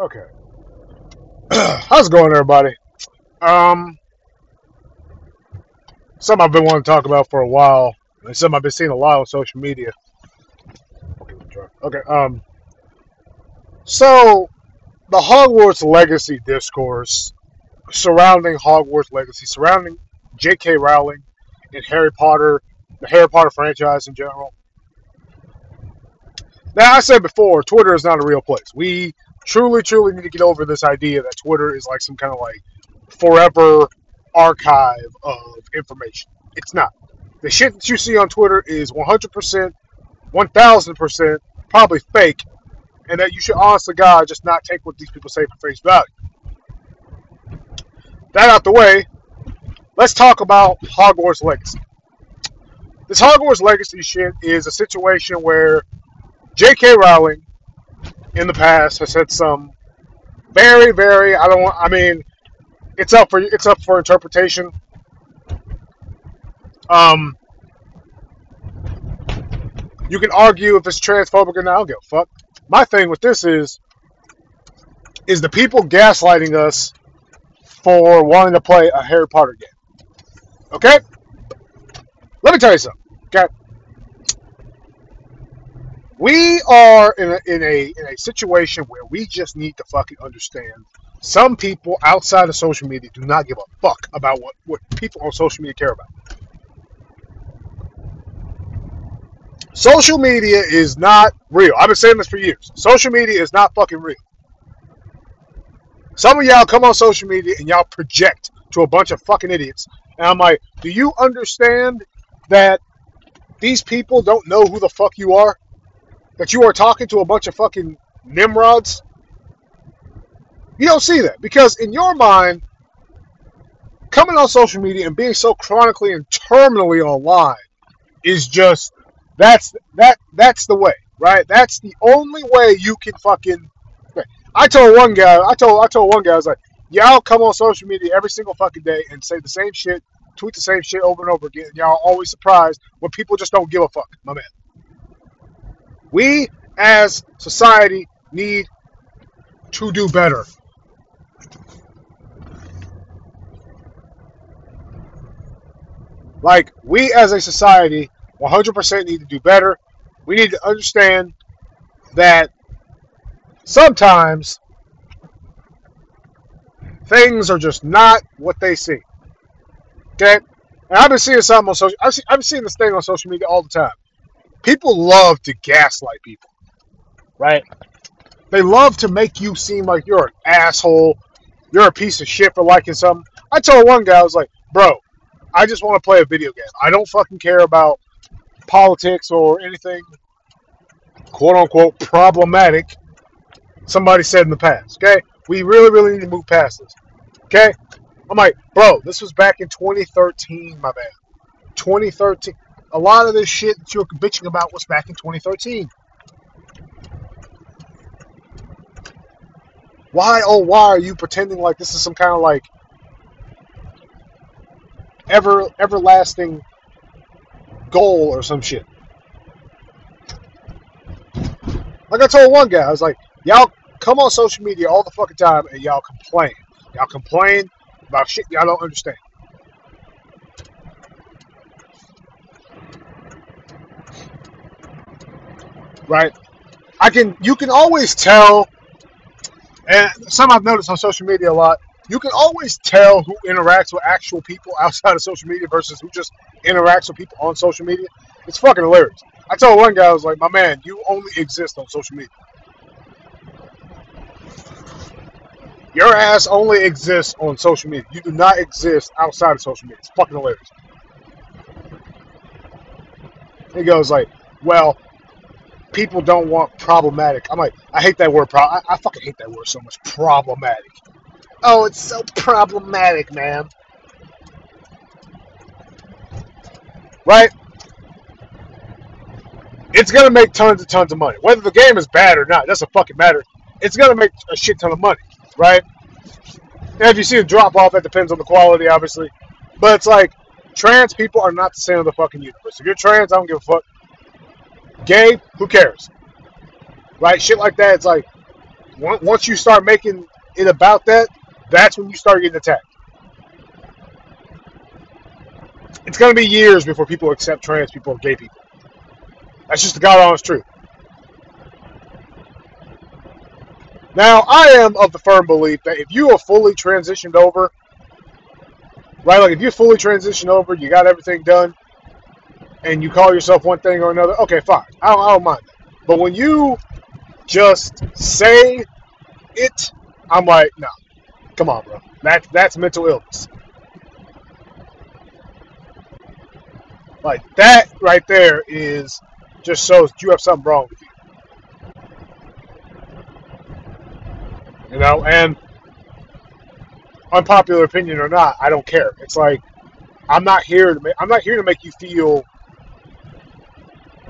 Okay. How's it going, everybody? Um, something I've been wanting to talk about for a while, and something I've been seeing a lot on social media. Okay. Um. So, the Hogwarts Legacy discourse surrounding Hogwarts Legacy, surrounding J.K. Rowling and Harry Potter, the Harry Potter franchise in general. Now, I said before, Twitter is not a real place. We truly, truly need to get over this idea that Twitter is like some kind of like forever archive of information. It's not. The shit that you see on Twitter is 100%, 1000% probably fake, and that you should honestly, God, just not take what these people say for face value. That out the way, let's talk about Hogwarts Legacy. This Hogwarts Legacy shit is a situation where J.K. Rowling in the past has said some very, very. I don't want. I mean, it's up for it's up for interpretation. Um, you can argue if it's transphobic or not. I don't give a fuck. My thing with this is, is the people gaslighting us for wanting to play a Harry Potter game. Okay? Let me tell you something. Okay? We are in a, in a in a situation where we just need to fucking understand. Some people outside of social media do not give a fuck about what, what people on social media care about. Social media is not real. I've been saying this for years. Social media is not fucking real. Some of y'all come on social media and y'all project to a bunch of fucking idiots. And I'm like, do you understand that these people don't know who the fuck you are? That you are talking to a bunch of fucking nimrods. You don't see that because in your mind, coming on social media and being so chronically and terminally online is just that's that that's the way, right? That's the only way you can fucking. I told one guy, I told I told one guy, I was like, y'all come on social media every single fucking day and say the same shit, tweet the same shit over and over again. Y'all always surprised when people just don't give a fuck, my man. We as society need to do better. Like, we as a society 100% need to do better. We need to understand that sometimes things are just not what they seem. Okay? And I've been seeing something on social I've, I've been seeing this thing on social media all the time people love to gaslight people, right? They love to make you seem like you're an asshole, you're a piece of shit for liking something. I told one guy, I was like, bro, I just want to play a video game. I don't fucking care about politics or anything quote unquote problematic somebody said in the past. Okay? We really, really need to move past this. Okay? I'm like, bro, this was back in 2013, my man. 2013 a lot of this shit that you're bitching about was back in 2013. Why, oh, why are you pretending like this is some kind of like ever everlasting goal or some shit? Like I told one guy, I was like, y'all come on social media all the fucking time and y'all complain. Y'all complain about shit y'all don't understand. Right? I can you can always tell, and some I've noticed on social media a lot. You can always tell who interacts with actual people outside of social media versus who just interacts with people on social media. It's fucking hilarious. I told one guy, I was like, my man, you only exist on social media. Your ass only exists on social media. You do not exist outside of social media. It's fucking hilarious. He goes like, well, people don't want problematic. I'm like, I hate that word. Pro- I, I fucking hate that word so much. Problematic. Oh, it's so problematic, man. Right? It's gonna make tons and tons of money. Whether the game is bad or not, doesn't fucking matter. It's gonna make a shit ton of money, right? And if you see a drop off, that depends on the quality, obviously. But it's like trans people are not the same of the fucking universe. If you're trans, I don't give a fuck. Gay, who cares? Right? Shit like that. It's like Once you start making it about that, that's when you start getting attacked. It's going to be years before people accept trans people or gay people. That's just the God honest truth. Now, I am of the firm belief that if you are fully transitioned over, right, like if you fully transitioned over, you got everything done, and you call yourself one thing or another, okay, fine. I don't, I don't mind that. But when you just say it, I'm like, no, come on, bro. That, that's mental illness. Like that right there is just shows you have something wrong with you. You know, and unpopular opinion or not, I don't care. It's like I'm not here to make I'm not here to make you feel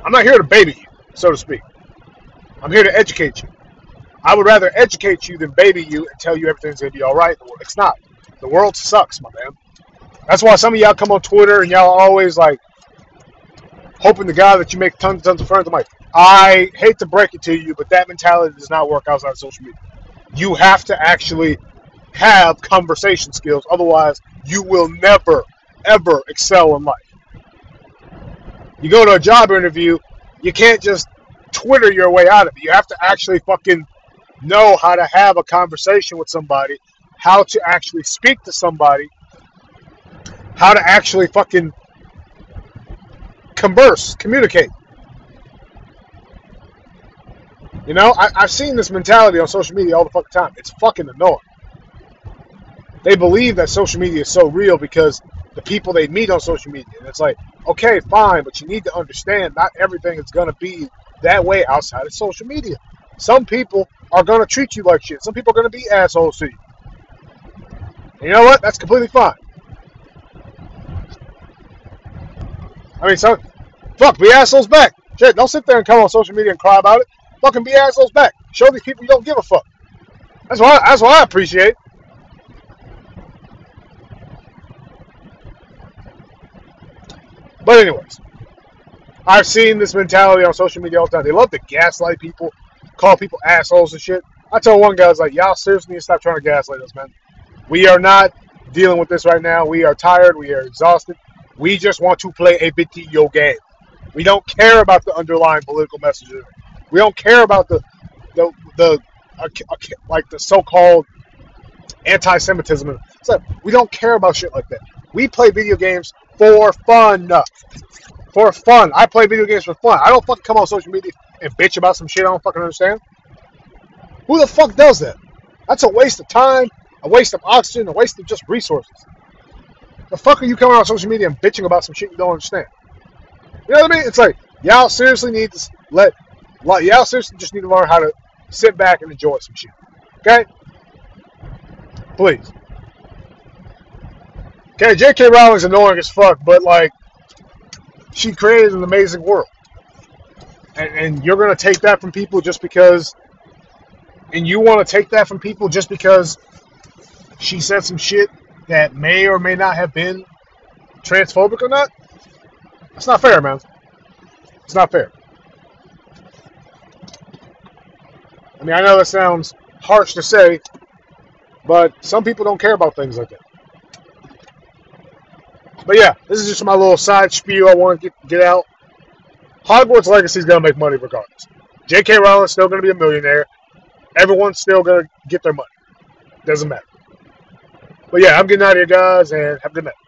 I'm not here to baby you, so to speak. I'm here to educate you. I would rather educate you than baby you and tell you everything's gonna be all right. It's not. The world sucks, my man. That's why some of y'all come on Twitter and y'all always like hoping to God that you make tons and tons of friends. I'm like, I hate to break it to you, but that mentality does not work outside of social media. You have to actually have conversation skills. Otherwise, you will never, ever excel in life. You go to a job interview, you can't just Twitter your way out of it. You have to actually fucking know how to have a conversation with somebody, how to actually speak to somebody, how to actually fucking converse, communicate. You know, I, have seen this mentality on social media all the fucking time. It's fucking annoying. They believe that social media is so real because the people they meet on social media. And it's like, okay, fine, but you need to understand not everything is going to be that way outside of social media. Some people are going to treat you like shit. Some people are going to be assholes to you. And you know what? That's completely fine. I mean, so fuck, be assholes back. Shit, don't sit there and come on social media and cry about it. Fucking be assholes back. Show these people you don't give a fuck. That's I, that's what I appreciate. But anyways, I've seen this mentality on social media all the time. They love to gaslight people, call people assholes and shit. I told one guy, I was like, y'all seriously need to stop trying to gaslight us, man. We are not dealing with this right now. We are tired. We are exhausted. We just want to play a video game. We don't care about the underlying political messages. We don't care about the the the uh, uh like the so-called anti-Semitism. So we don't care about shit like that. We play video games for fun. For fun. I play video games for fun. I don't fucking come on social media and bitch about some shit I don't fucking understand. Who the fuck does that? That's a waste of time, a waste of oxygen, a waste of just resources. The fuck are you coming on social media and bitching about some shit you don't understand? You know what I mean? It's like y'all seriously need to let y'all seriously just need to learn how to sit back and enjoy some shit. Okay? Please. Okay, J.K. Rowling's annoying as fuck, but like she created an amazing world. And, and you're gonna take that from people just because and you want to take that from people just because she said some shit that may or may not have been transphobic or not, that's not fair, man. It's not fair. I mean, I know that sounds harsh to say, but some people don't care about things like that. But yeah, this is just my little side spiel I want to get, get out. Hogwarts Legacy is going to make money regardless. J.K. Rowling's still going to be a millionaire. Everyone's still going to get their money. Doesn't matter. But yeah, I'm getting out of here, guys, and have a good night.